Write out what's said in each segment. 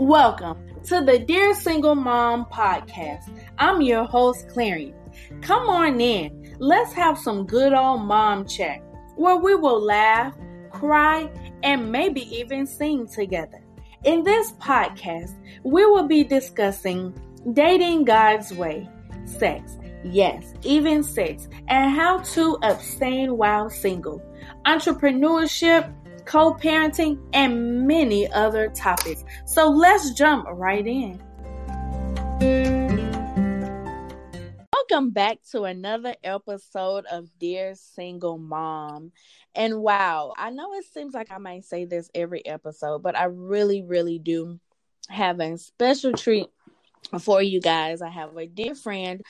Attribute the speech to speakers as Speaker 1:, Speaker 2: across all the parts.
Speaker 1: Welcome to the Dear Single Mom podcast. I'm your host, Clarion. Come on in. Let's have some good old mom chat where we will laugh, cry, and maybe even sing together. In this podcast, we will be discussing dating God's way, sex, yes, even sex, and how to abstain while single, entrepreneurship, co parenting, and many other topics. So let's jump right in. Welcome back to another episode of Dear Single Mom. And wow, I know it seems like I might say this every episode, but I really, really do have a special treat for you guys. I have a dear friend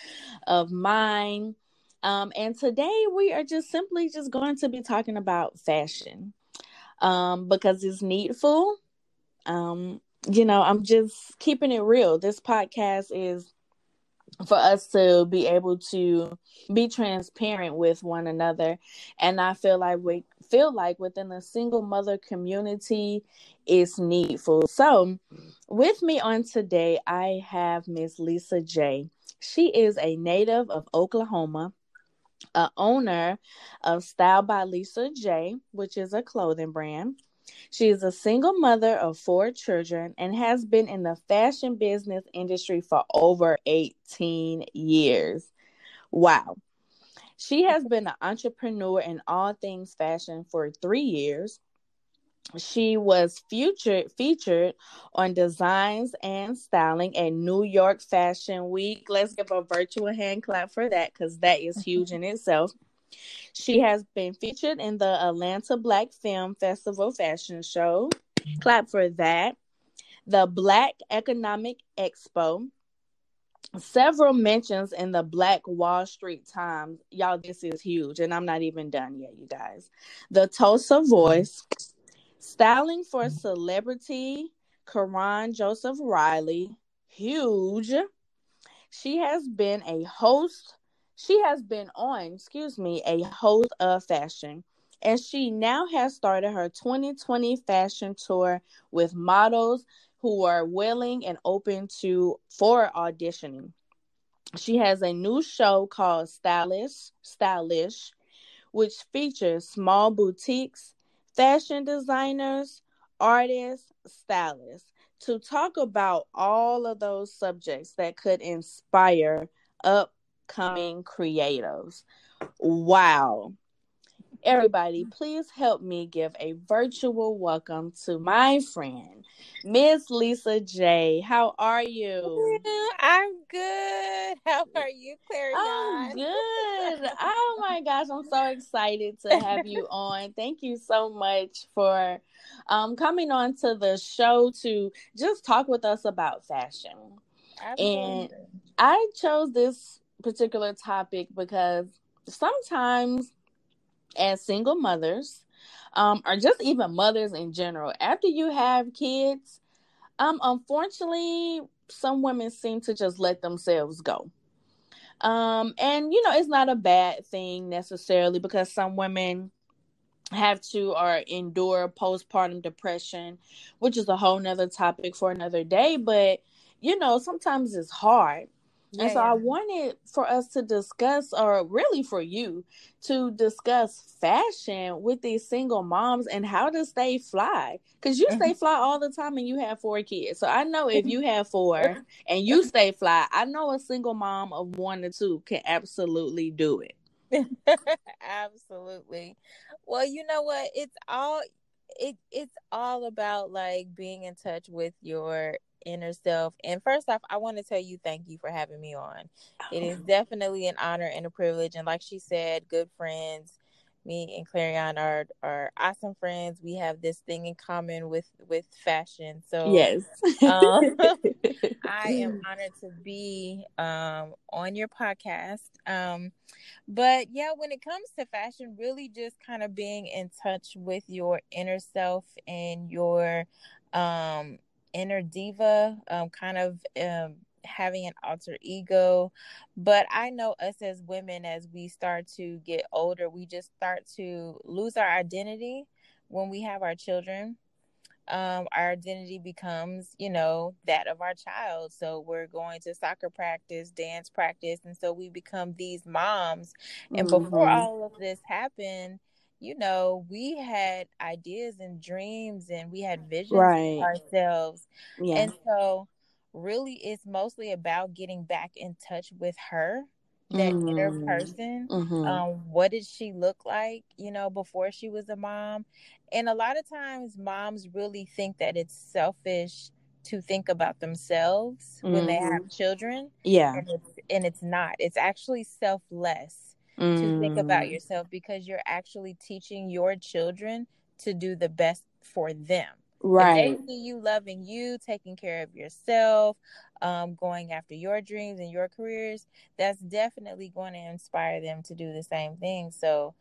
Speaker 1: of mine. Um, and today we are just simply just going to be talking about fashion um, because it's needful. Um, you know, I'm just keeping it real. This podcast is for us to be able to be transparent with one another and i feel like we feel like within the single mother community is needful so with me on today i have miss lisa j she is a native of oklahoma a owner of Style by Lisa J, which is a clothing brand. She is a single mother of four children and has been in the fashion business industry for over 18 years. Wow. She has been an entrepreneur in all things fashion for three years she was featured featured on designs and styling at New York Fashion Week. Let's give a virtual hand clap for that because that is huge in itself. She has been featured in the Atlanta Black Film Festival fashion show. Clap for that. The Black Economic Expo. Several mentions in the Black Wall Street Times. Y'all, this is huge, and I'm not even done yet, you guys. The Tulsa Voice Styling for. Celebrity, Karan Joseph Riley, huge. She has been a host. She has been on, excuse me, a host of fashion. And she now has started her 2020 fashion tour with models who are willing and open to for auditioning. She has a new show called Stylish, Stylish, which features small boutiques, fashion designers, artists, stylists to talk about all of those subjects that could inspire upcoming creatives. Wow. Everybody, please help me give a virtual welcome to my friend, Miss Lisa J. How are you?
Speaker 2: I'm good. How are you, Claire?
Speaker 1: I'm good. oh my gosh, I'm so excited to have you on. Thank you so much for um, coming on to the show to just talk with us about fashion. Absolutely. And I chose this particular topic because sometimes as single mothers, um, or just even mothers in general, after you have kids, um, unfortunately, some women seem to just let themselves go. Um, and you know, it's not a bad thing necessarily because some women have to or endure postpartum depression, which is a whole nother topic for another day. But you know, sometimes it's hard yeah, and so. I wanted for us to discuss, or really for you to discuss fashion with these single moms and how to stay fly. Because you stay mm-hmm. fly all the time and you have four kids. So I know if mm-hmm. you have four and you stay fly, I know a single mom of one or two can absolutely do it.
Speaker 2: absolutely. Well, you know what? It's all it it's all about like being in touch with your inner self. And first off, I want to tell you thank you for having me on. Oh. It is oh. definitely an honor and a privilege. And like she said, good friends. Me and Clarion are are awesome friends. We have this thing in common with with fashion. So
Speaker 1: yes,
Speaker 2: um, I am honored to be um, on your podcast. Um, but yeah, when it comes to fashion, really just kind of being in touch with your inner self and your um inner diva, um, kind of um, having an alter ego. But I know us as women, as we start to get older, we just start to lose our identity when we have our children. um, our identity becomes, you know, that of our child. So we're going to soccer practice, dance practice, and so we become these moms. And mm-hmm. before all of this happened, you know, we had ideas and dreams and we had visions right. ourselves. Yeah. And so really it's mostly about getting back in touch with her that mm-hmm. inner person mm-hmm. um what did she look like you know before she was a mom and a lot of times moms really think that it's selfish to think about themselves mm-hmm. when they have mm-hmm. children
Speaker 1: yeah
Speaker 2: and it's, and it's not it's actually selfless to think about mm. yourself because you're actually teaching your children to do the best for them.
Speaker 1: Right
Speaker 2: if they see you loving you taking care of yourself um, going after your dreams and your careers that's definitely going to inspire them to do the same thing. So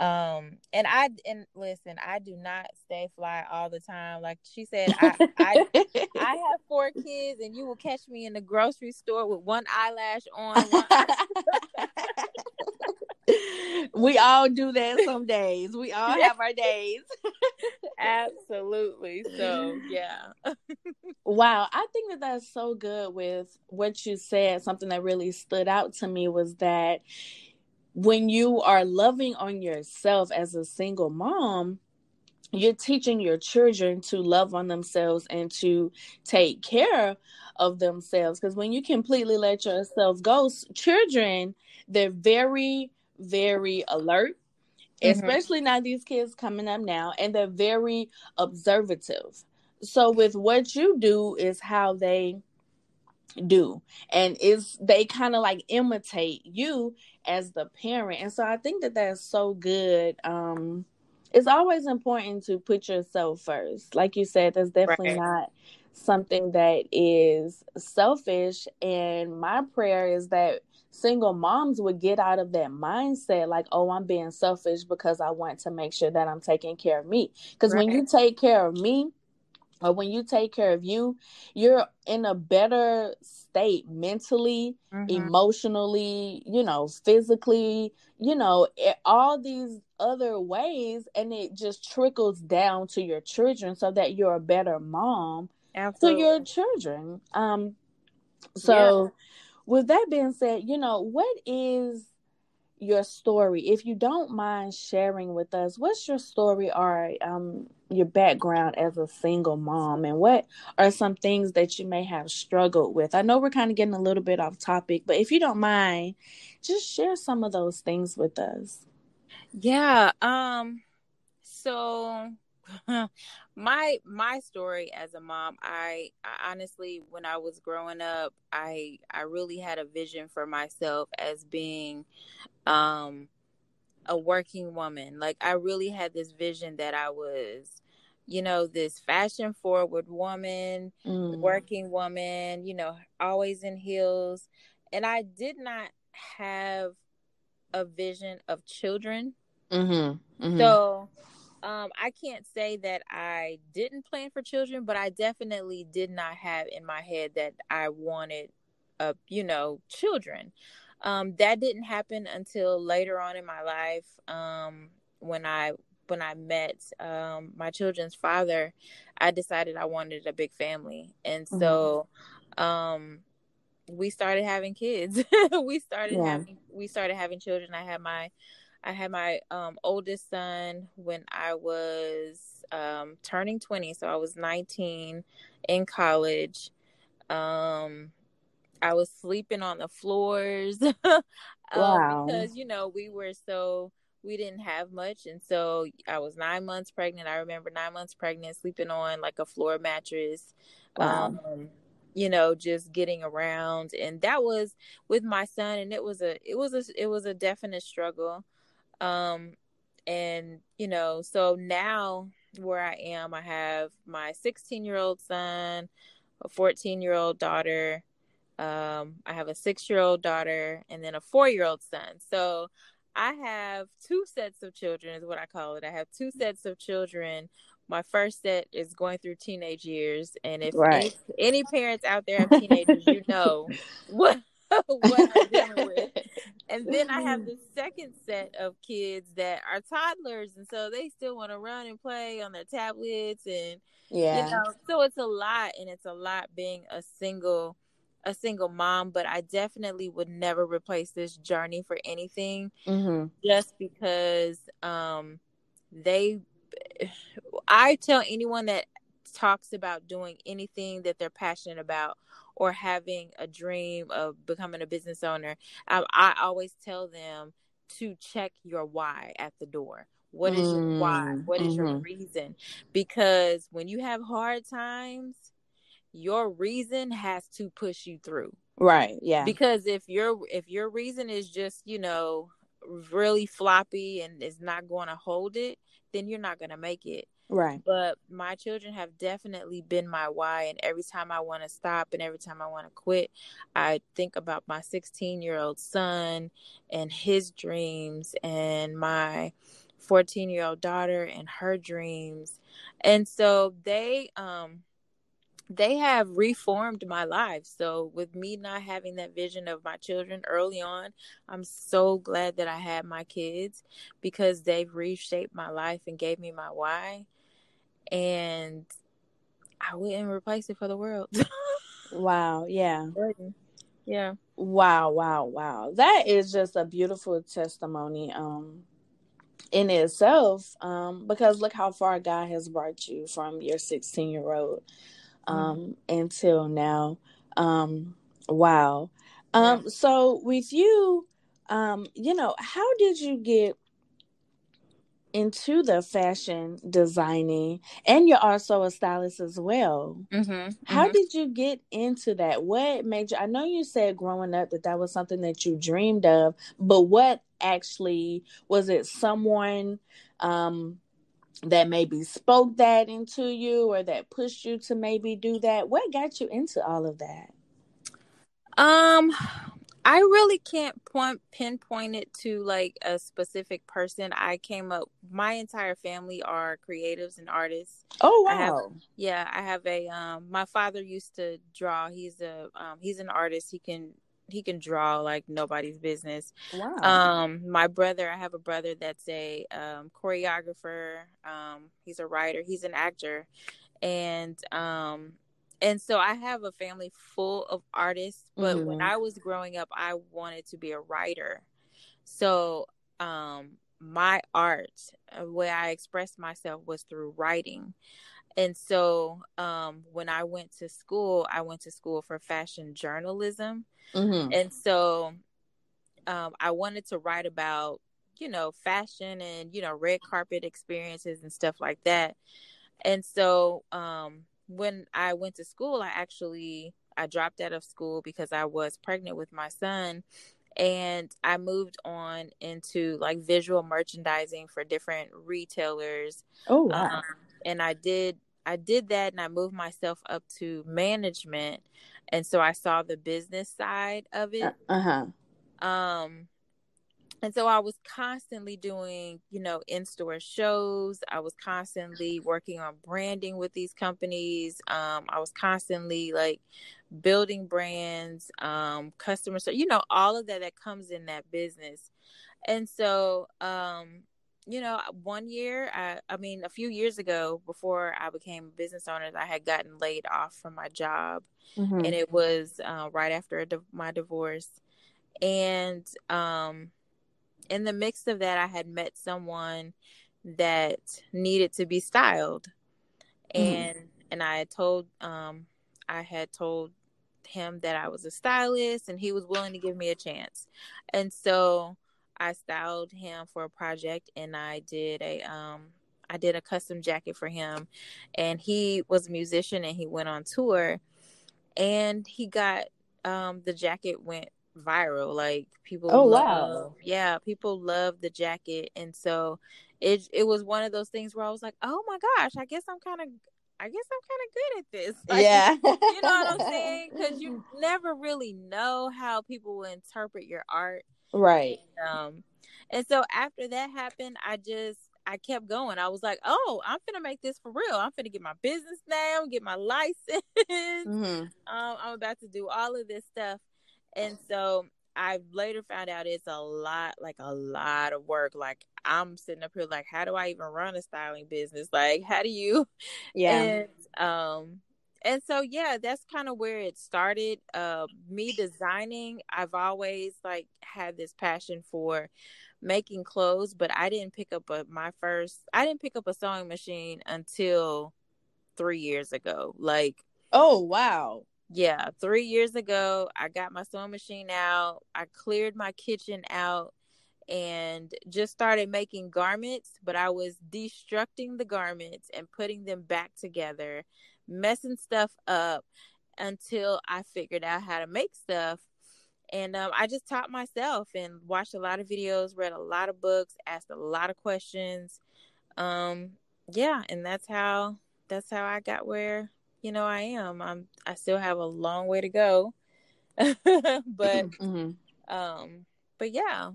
Speaker 2: um and i and listen i do not stay fly all the time. Like she said i i, I have four kids and you will catch me in the grocery store with one eyelash on one
Speaker 1: we all do that some days. We all have our days.
Speaker 2: Absolutely. So, yeah.
Speaker 1: wow. I think that that's so good with what you said. Something that really stood out to me was that when you are loving on yourself as a single mom, you're teaching your children to love on themselves and to take care of themselves. Because when you completely let yourself go, children, they're very very alert, mm-hmm. especially now these kids coming up now, and they're very observative. So with what you do is how they do and is they kind of like imitate you as the parent and so i think that that's so good um it's always important to put yourself first like you said that's definitely right. not something that is selfish and my prayer is that single moms would get out of that mindset like oh i'm being selfish because i want to make sure that i'm taking care of me because right. when you take care of me or when you take care of you you're in a better state mentally mm-hmm. emotionally you know physically you know all these other ways and it just trickles down to your children so that you're a better mom Absolutely. to your children um so yeah with that being said, you know, what is your story? If you don't mind sharing with us, what's your story or um, your background as a single mom, and what are some things that you may have struggled with? I know we're kind of getting a little bit off topic, but if you don't mind, just share some of those things with us.
Speaker 2: Yeah. Um. So my my story as a mom I, I, honestly when i was growing up i i really had a vision for myself as being um a working woman like i really had this vision that i was you know this fashion forward woman mm. working woman you know always in heels and i did not have a vision of children mm-hmm. Mm-hmm. so um, I can't say that I didn't plan for children, but I definitely did not have in my head that I wanted, uh, you know, children. Um, that didn't happen until later on in my life um, when I when I met um, my children's father. I decided I wanted a big family, and so mm-hmm. um, we started having kids. we started yeah. having we started having children. I had my I had my um, oldest son when I was um, turning 20. So I was 19 in college. Um, I was sleeping on the floors. Um, wow. because, you know, we were so, we didn't have much. And so I was nine months pregnant. I remember nine months pregnant, sleeping on like a floor mattress. Wow. Um, you know just getting around and that was with my son and it was a it was a it was a definite struggle um, and you know, so now where I am, I have my 16 year old son, a 14 year old daughter. Um, I have a six year old daughter and then a four year old son. So I have two sets of children, is what I call it. I have two sets of children. My first set is going through teenage years, and if right. any, any parents out there have teenagers, you know what what I'm dealing with. And then I have the second set of kids that are toddlers, and so they still want to run and play on their tablets, and
Speaker 1: yeah,
Speaker 2: you know, so it's a lot, and it's a lot being a single a single mom, but I definitely would never replace this journey for anything
Speaker 1: mm-hmm.
Speaker 2: just because um they I tell anyone that talks about doing anything that they're passionate about or having a dream of becoming a business owner, I, I always tell them to check your why at the door. What is your why? Mm, what is mm-hmm. your reason? Because when you have hard times, your reason has to push you through.
Speaker 1: Right. Yeah.
Speaker 2: Because if your if your reason is just, you know, really floppy and is not going to hold it, then you're not going to make it.
Speaker 1: Right.
Speaker 2: But my children have definitely been my why. And every time I want to stop and every time I want to quit, I think about my 16 year old son and his dreams and my 14 year old daughter and her dreams. And so they, um, they have reformed my life. So with me not having that vision of my children early on, I'm so glad that I had my kids because they've reshaped my life and gave me my why. And I wouldn't replace it for the world.
Speaker 1: wow, yeah.
Speaker 2: Yeah.
Speaker 1: Wow, wow, wow. That is just a beautiful testimony um in itself um because look how far God has brought you from your 16-year-old Mm-hmm. um, mm-hmm. until now. Um, wow. Um, yeah. So with you, um, you know, how did you get into the fashion designing and you're also a stylist as well
Speaker 2: mm-hmm,
Speaker 1: how
Speaker 2: mm-hmm.
Speaker 1: did you get into that what made you i know you said growing up that that was something that you dreamed of but what actually was it someone um that maybe spoke that into you or that pushed you to maybe do that? What got you into all of that?
Speaker 2: Um, I really can't point pinpoint it to like a specific person. I came up. My entire family are creatives and artists.
Speaker 1: Oh wow!
Speaker 2: I have, yeah, I have a. Um, my father used to draw. He's a. Um, he's an artist. He can he can draw like nobody's business.
Speaker 1: Wow.
Speaker 2: Um, my brother, I have a brother that's a um, choreographer. Um, he's a writer. He's an actor, and um, and so I have a family full of artists. But mm-hmm. when I was growing up, I wanted to be a writer. So um, my art, the uh, way I expressed myself was through writing. And so um, when I went to school, I went to school for fashion journalism.
Speaker 1: Mm-hmm.
Speaker 2: And so um, I wanted to write about, you know, fashion and, you know, red carpet experiences and stuff like that. And so um, when I went to school, I actually I dropped out of school because I was pregnant with my son and I moved on into like visual merchandising for different retailers.
Speaker 1: Oh wow. Um,
Speaker 2: and I did I did that and I moved myself up to management and so I saw the business side of it.
Speaker 1: Uh-huh.
Speaker 2: Um and so I was constantly doing, you know, in-store shows. I was constantly working on branding with these companies. Um, I was constantly like building brands, um, customer so you know, all of that that comes in that business. And so um you know, one year, I, I mean, a few years ago, before I became a business owner, I had gotten laid off from my job, mm-hmm. and it was uh, right after my divorce. And um, in the mix of that, I had met someone that needed to be styled, mm-hmm. and and I had told um, I had told him that I was a stylist, and he was willing to give me a chance, and so I styled him for a project and I did a um I did a custom jacket for him. And he was a musician and he went on tour and he got um the jacket went viral like people
Speaker 1: oh love, wow
Speaker 2: yeah people love the jacket and so it it was one of those things where I was like oh my gosh I guess I'm kind of I guess I'm kind of good at this.
Speaker 1: Like, yeah.
Speaker 2: you know what I'm saying? Because you never really know how people will interpret your art.
Speaker 1: Right.
Speaker 2: And, um, and so after that happened, I just I kept going. I was like, oh, I'm gonna make this for real. I'm gonna get my business name, get my license. Mm-hmm. Um, I'm about to do all of this stuff. And so I later found out it's a lot, like a lot of work. Like I'm sitting up here, like, how do I even run a styling business? Like, how do you?
Speaker 1: Yeah.
Speaker 2: And, um, and so yeah, that's kind of where it started. Uh, me designing, I've always like had this passion for making clothes, but I didn't pick up a my first. I didn't pick up a sewing machine until three years ago. Like,
Speaker 1: oh wow,
Speaker 2: yeah, three years ago, I got my sewing machine out. I cleared my kitchen out and just started making garments, but I was destructing the garments and putting them back together, messing stuff up until I figured out how to make stuff. And um, I just taught myself and watched a lot of videos, read a lot of books, asked a lot of questions. Um, yeah, and that's how that's how I got where you know I am. I'm I still have a long way to go. but mm-hmm. um but yeah.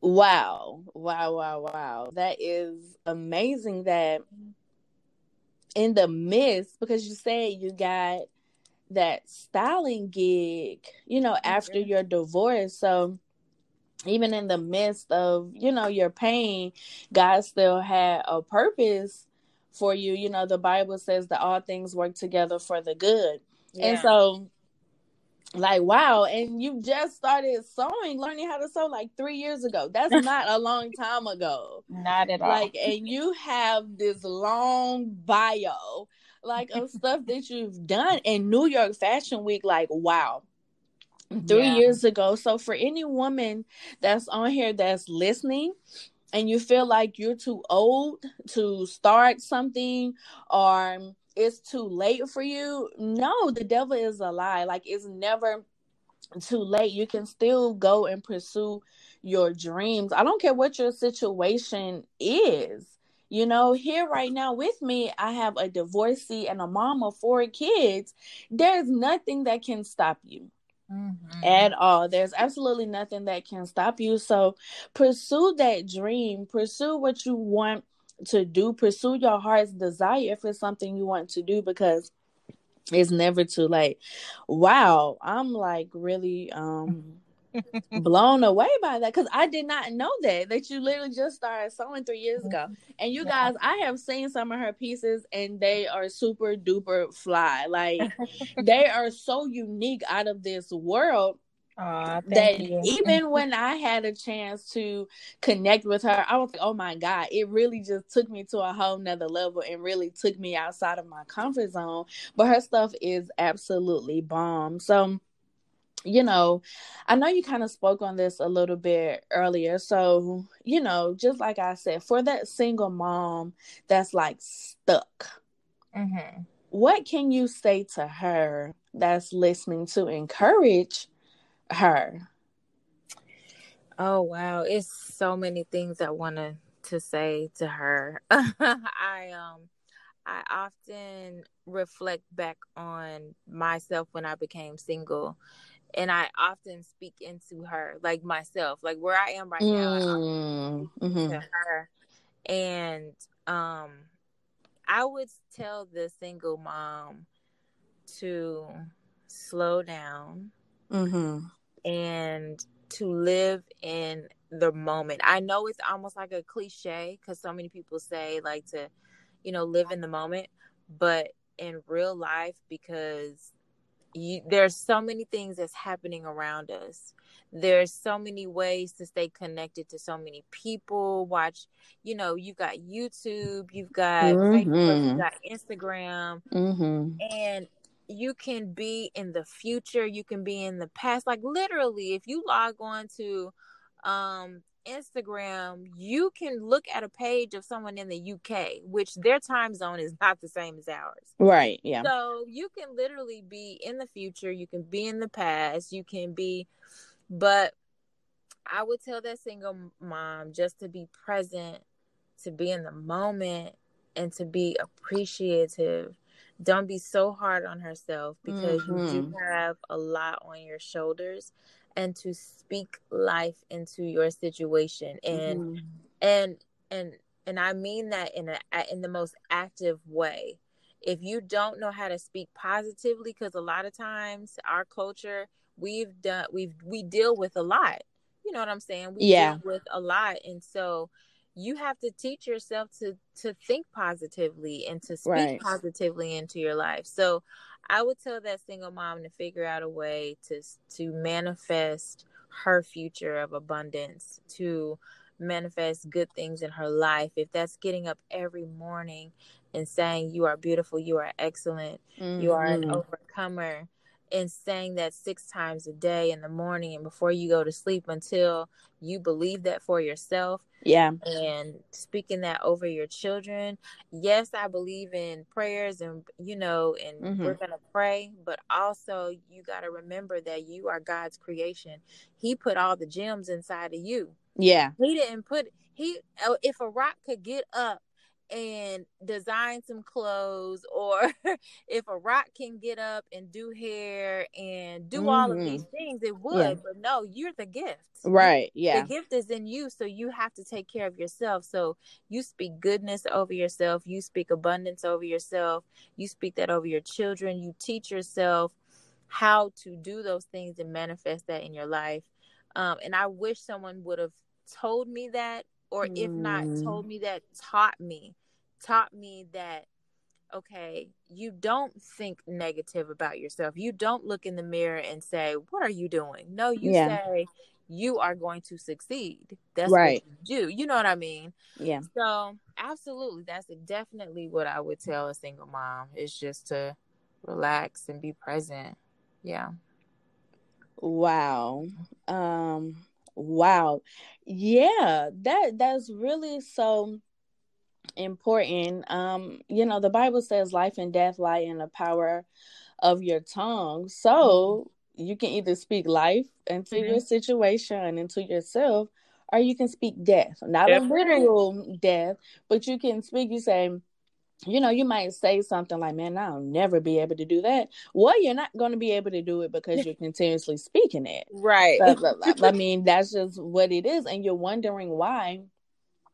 Speaker 1: Wow. Wow, wow, wow. That is amazing that in the midst because you said you got that styling gig, you know, after mm-hmm. your divorce. So even in the midst of, you know, your pain, God still had a purpose for you. You know, the Bible says that all things work together for the good. Yeah. And so like wow and you just started sewing learning how to sew like three years ago that's not a long time ago
Speaker 2: not at all
Speaker 1: like and you have this long bio like of stuff that you've done in new york fashion week like wow three yeah. years ago so for any woman that's on here that's listening and you feel like you're too old to start something or it's too late for you, no, the devil is a lie. Like it's never too late. You can still go and pursue your dreams. I don't care what your situation is. You know, here right now with me, I have a divorcee and a mom of four kids. There's nothing that can stop you mm-hmm. at all. There's absolutely nothing that can stop you. So pursue that dream, pursue what you want to do, pursue your heart's desire if it's something you want to do because it's never too late. Wow, I'm like really um blown away by that because I did not know that that you literally just started sewing three years ago. Mm-hmm. And you guys, I have seen some of her pieces and they are super duper fly. Like they are so unique out of this world. that you. even when I had a chance to connect with her, I was like, oh my God, it really just took me to a whole nother level and really took me outside of my comfort zone. But her stuff is absolutely bomb. So you know, I know you kind of spoke on this a little bit earlier. So, you know, just like I said, for that single mom that's like stuck, mm-hmm. what can you say to her that's listening to encourage her?
Speaker 2: Oh, wow. It's so many things I want to to say to her. I um I often reflect back on myself when I became single and I often speak into her, like myself, like where I am right now, mm-hmm. to her, and um, I would tell the single mom to slow down mm-hmm. and to live in the moment. I know it's almost like a cliche because so many people say like to, you know, live in the moment, but in real life, because you, there's so many things that's happening around us there's so many ways to stay connected to so many people watch you know you've got youtube you've got mm-hmm. facebook you've got instagram mm-hmm. and you can be in the future you can be in the past like literally if you log on to um Instagram, you can look at a page of someone in the UK, which their time zone is not the same as ours.
Speaker 1: Right. Yeah.
Speaker 2: So you can literally be in the future, you can be in the past, you can be, but I would tell that single mom just to be present, to be in the moment, and to be appreciative. Don't be so hard on herself because mm-hmm. you do mm-hmm. have a lot on your shoulders and to speak life into your situation and mm-hmm. and and and I mean that in a in the most active way. If you don't know how to speak positively cuz a lot of times our culture we've done we've we deal with a lot. You know what I'm saying? We
Speaker 1: Yeah.
Speaker 2: deal with a lot, and so you have to teach yourself to to think positively and to speak
Speaker 1: Right.
Speaker 2: positively into your life. So I would tell that single mom to figure out a way to to manifest her future of abundance, to manifest good things in her life. If that's getting up every morning and saying you are beautiful, you are excellent, you are an
Speaker 1: Mhm.
Speaker 2: overcomer, and saying that six times a day in the morning and before you go to sleep until you believe that for yourself
Speaker 1: yeah.
Speaker 2: and speaking that over your children. Yes, I believe in prayers and you know, and
Speaker 1: Mhm.
Speaker 2: we're gonna pray, but also you gotta remember that you are God's creation. He put all the gems inside of you.
Speaker 1: Yeah.
Speaker 2: He didn't put he uh, if a rock could get up and design some clothes or if a rock can get up and do hair and do all of these things it would
Speaker 1: Yeah.
Speaker 2: but no you're the gift
Speaker 1: Right. Yeah.
Speaker 2: the gift is in you so you have to take care of yourself so you speak goodness over yourself you speak abundance over yourself you speak that over your children you teach yourself how to do those things and manifest that in your life um, and i wish someone would have told me that or if not
Speaker 1: Mm.
Speaker 2: told me that taught me taught me that okay you don't think negative about yourself you don't look in the mirror and say what are you doing no you
Speaker 1: Yeah.
Speaker 2: say you are going to succeed that's
Speaker 1: Right.
Speaker 2: what you do you know what i mean
Speaker 1: Yeah.
Speaker 2: so absolutely that's definitely what i would tell a single mom is just to relax and be present yeah
Speaker 1: Wow. Um wow. Yeah, that that's really so important. Um, you know, the Bible says life and death lie in the power of your tongue. So you can either speak life into
Speaker 2: Mhm.
Speaker 1: your situation, into yourself, or you can speak death. Not a
Speaker 2: Definitely.
Speaker 1: literal death, but you can speak, you say, you know, you might say something like, Man, I'll never be able to do that. Well, you're not going to be able to do it because you're continuously speaking it.
Speaker 2: right
Speaker 1: blah. I mean, that's just what it is. And you're wondering why,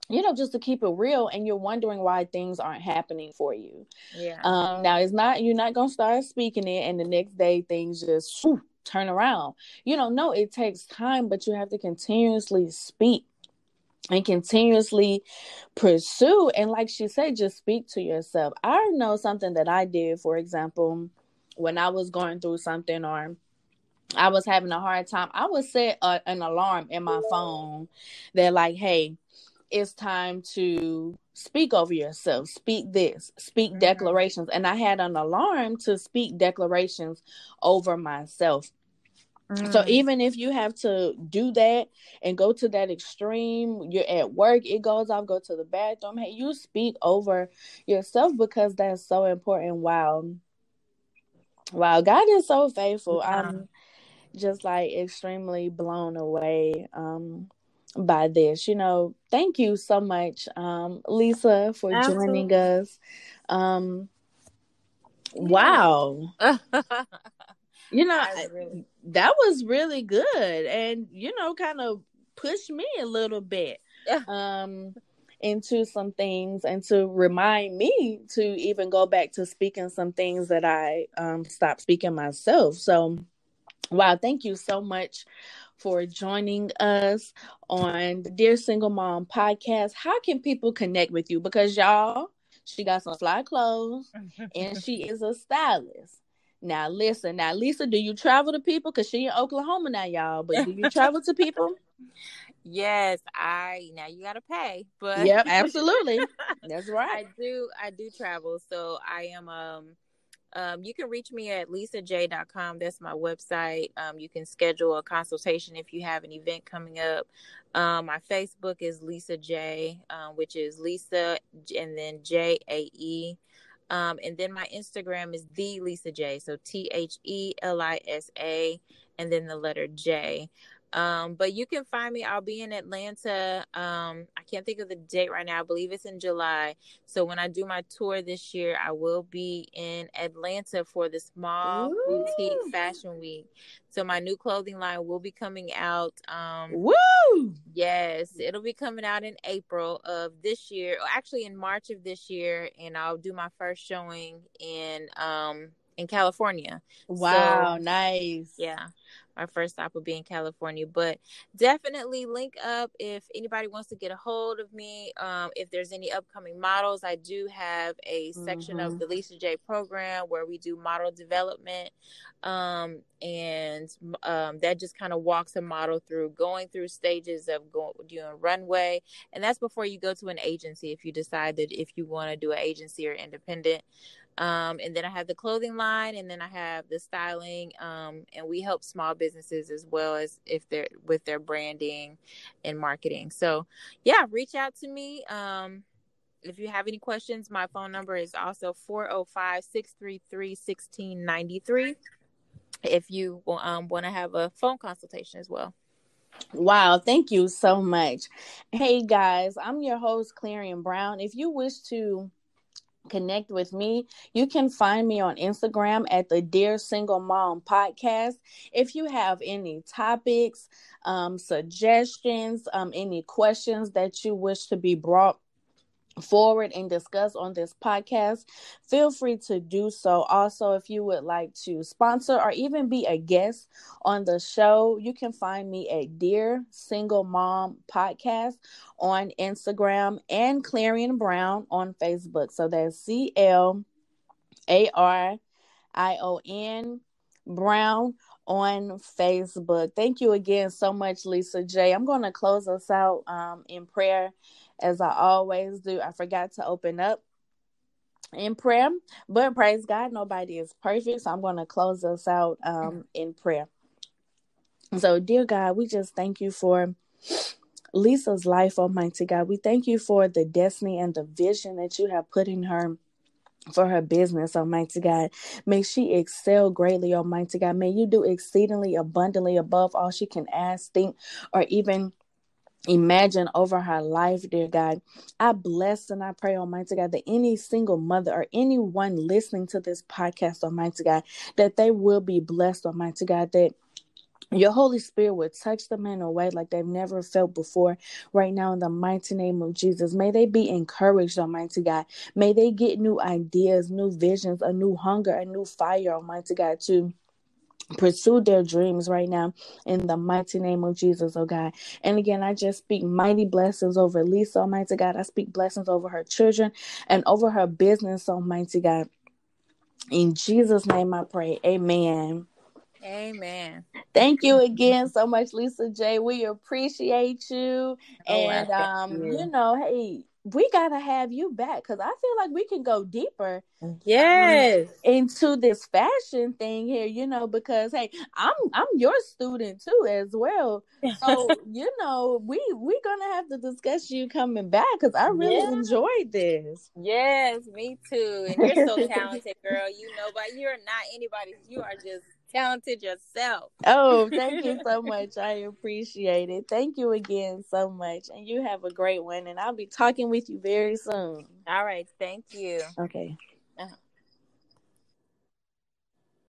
Speaker 1: you know, just to keep it real, and you're wondering why things aren't happening for you.
Speaker 2: yeah
Speaker 1: Um, now, it's not, you're not going to start speaking it, and the next day things just whew, turn around. You know, no, it takes time, but you have to continuously speak and continuously pursue. And like she said, just speak to yourself. I know something that I did, for example, when I was going through something or I was having a hard time, I would set a, an alarm in my phone that, like, hey, it's time to speak over yourself, speak this, speak
Speaker 2: Mhm.
Speaker 1: declarations. And I had an alarm to speak declarations over myself. So
Speaker 2: Mm.
Speaker 1: even if you have to do that and go to that extreme, you're at work, it goes off, go to the bathroom. Hey, you speak over yourself because that's so important. Wow. Wow, God is so faithful. I'm just like extremely blown away um by this. You know, thank you so much, um, Lisa, for joining us. Um wow. You know,
Speaker 2: really-
Speaker 1: that was really good and you know kind of pushed me a little bit
Speaker 2: Yeah.
Speaker 1: um into some things and to remind me to even go back to speaking some things that I um stopped speaking myself. So wow, thank you so much for joining us on the Dear Single Mom podcast. How can people connect with you? Because y'all, she got some fly clothes and she is a stylist. Now listen, now Lisa, do you travel to people? Cause she in Oklahoma now, y'all. But do you travel to people?
Speaker 2: yes, I now you gotta pay, but
Speaker 1: yep, absolutely. That's right.
Speaker 2: I do I do travel. So I am um um you can reach me at lisaj.com. That's my website. Um you can schedule a consultation if you have an event coming up. Um my Facebook is Lisa J, um, which is Lisa and then J A E. Um and then my Instagram is the Lisa J. So T H E L I S A and then the letter J. Um, but you can find me. I'll be in Atlanta. Um, I can't think of the date right now. I believe it's in July. So when I do my tour this year, I will be in Atlanta for the small
Speaker 1: Ooh.
Speaker 2: boutique fashion week. So my new clothing line will be coming out. Um,
Speaker 1: Woo!
Speaker 2: yes, it'll be coming out in April of this year, or actually in March of this year, and I'll do my first showing in um in California.
Speaker 1: Wow, nice.
Speaker 2: Yeah. My first stop will be in California. But definitely link up if anybody wants to get a hold of me. Um, if there's any upcoming models, I do have a section mm-hmm. of the Lisa J program where we do model development. Um, and um, that just kind of walks a model through going through stages of going doing runway. And that's before you go to an agency if you decide that if you want to do an agency or independent. Um, and then I have the clothing line, and then I have the styling. Um, and we help small businesses as well as if they're with their branding and marketing. So, yeah, reach out to me. Um, if you have any questions, my phone number is also 405 633 1693 if you um, want to have a phone consultation as well.
Speaker 1: Wow, thank you so much. Hey guys, I'm your host, Clarion Brown. If you wish to connect with me, you can find me on Instagram at the Dear Single Mom Podcast. If you have any topics, um, suggestions, um, any questions that you wish to be brought forward and discuss on this podcast, feel free to do so. Also, if you would like to sponsor or even be a guest on the show, you can find me at Dear Single Mom Podcast on Instagram and Clarion Brown on Facebook. So that's C L A R I O N Brown on Facebook. Thank you again so much, Lisa J. I'm going to close us out um, in prayer as I always do. I forgot to open up in prayer, but praise God, nobody is perfect. So I'm going to close us out um, in prayer. So, dear God, we just thank you for Lisa's life, Almighty God. We thank you for the destiny and the vision that you have put in her for her business, Almighty God. May she excel greatly, Almighty God. May you do exceedingly abundantly above all she can ask, think, or even imagine over her life, dear God. I bless and I pray, Almighty God, that any single mother or anyone listening to this podcast, Almighty God, that they will be blessed, Almighty God, that your Holy Spirit would touch them in a way like they've never felt before. Right now, in the mighty name of Jesus, may they be encouraged, Almighty God. May they get new ideas, new visions, a new hunger, a new fire, Almighty God, to pursue their dreams right now in the mighty name of Jesus, oh God. And again, I just speak mighty blessings over Lisa, Almighty God. I speak blessings over her children and over her business, Almighty God. In Jesus' name I pray. Amen.
Speaker 2: Amen.
Speaker 1: Thank you again so much, Lisa J. We appreciate you. Oh, and um, you. you know, hey, we gotta have you back because I feel like we can go deeper.
Speaker 2: Yes,
Speaker 1: um, into this fashion thing here, you know, because hey, I'm I'm your student too as well. So you know, we we gonna have to discuss you coming back because I really yeah. enjoyed this.
Speaker 2: Yes, me too. And you're so talented, girl. You know, but you're not anybody. You are just talented yourself.
Speaker 1: Oh, thank you so much. I appreciate it. Thank you again so much. And you have a great one. And I'll be talking with you very soon.
Speaker 2: All right. Thank you.
Speaker 1: Okay.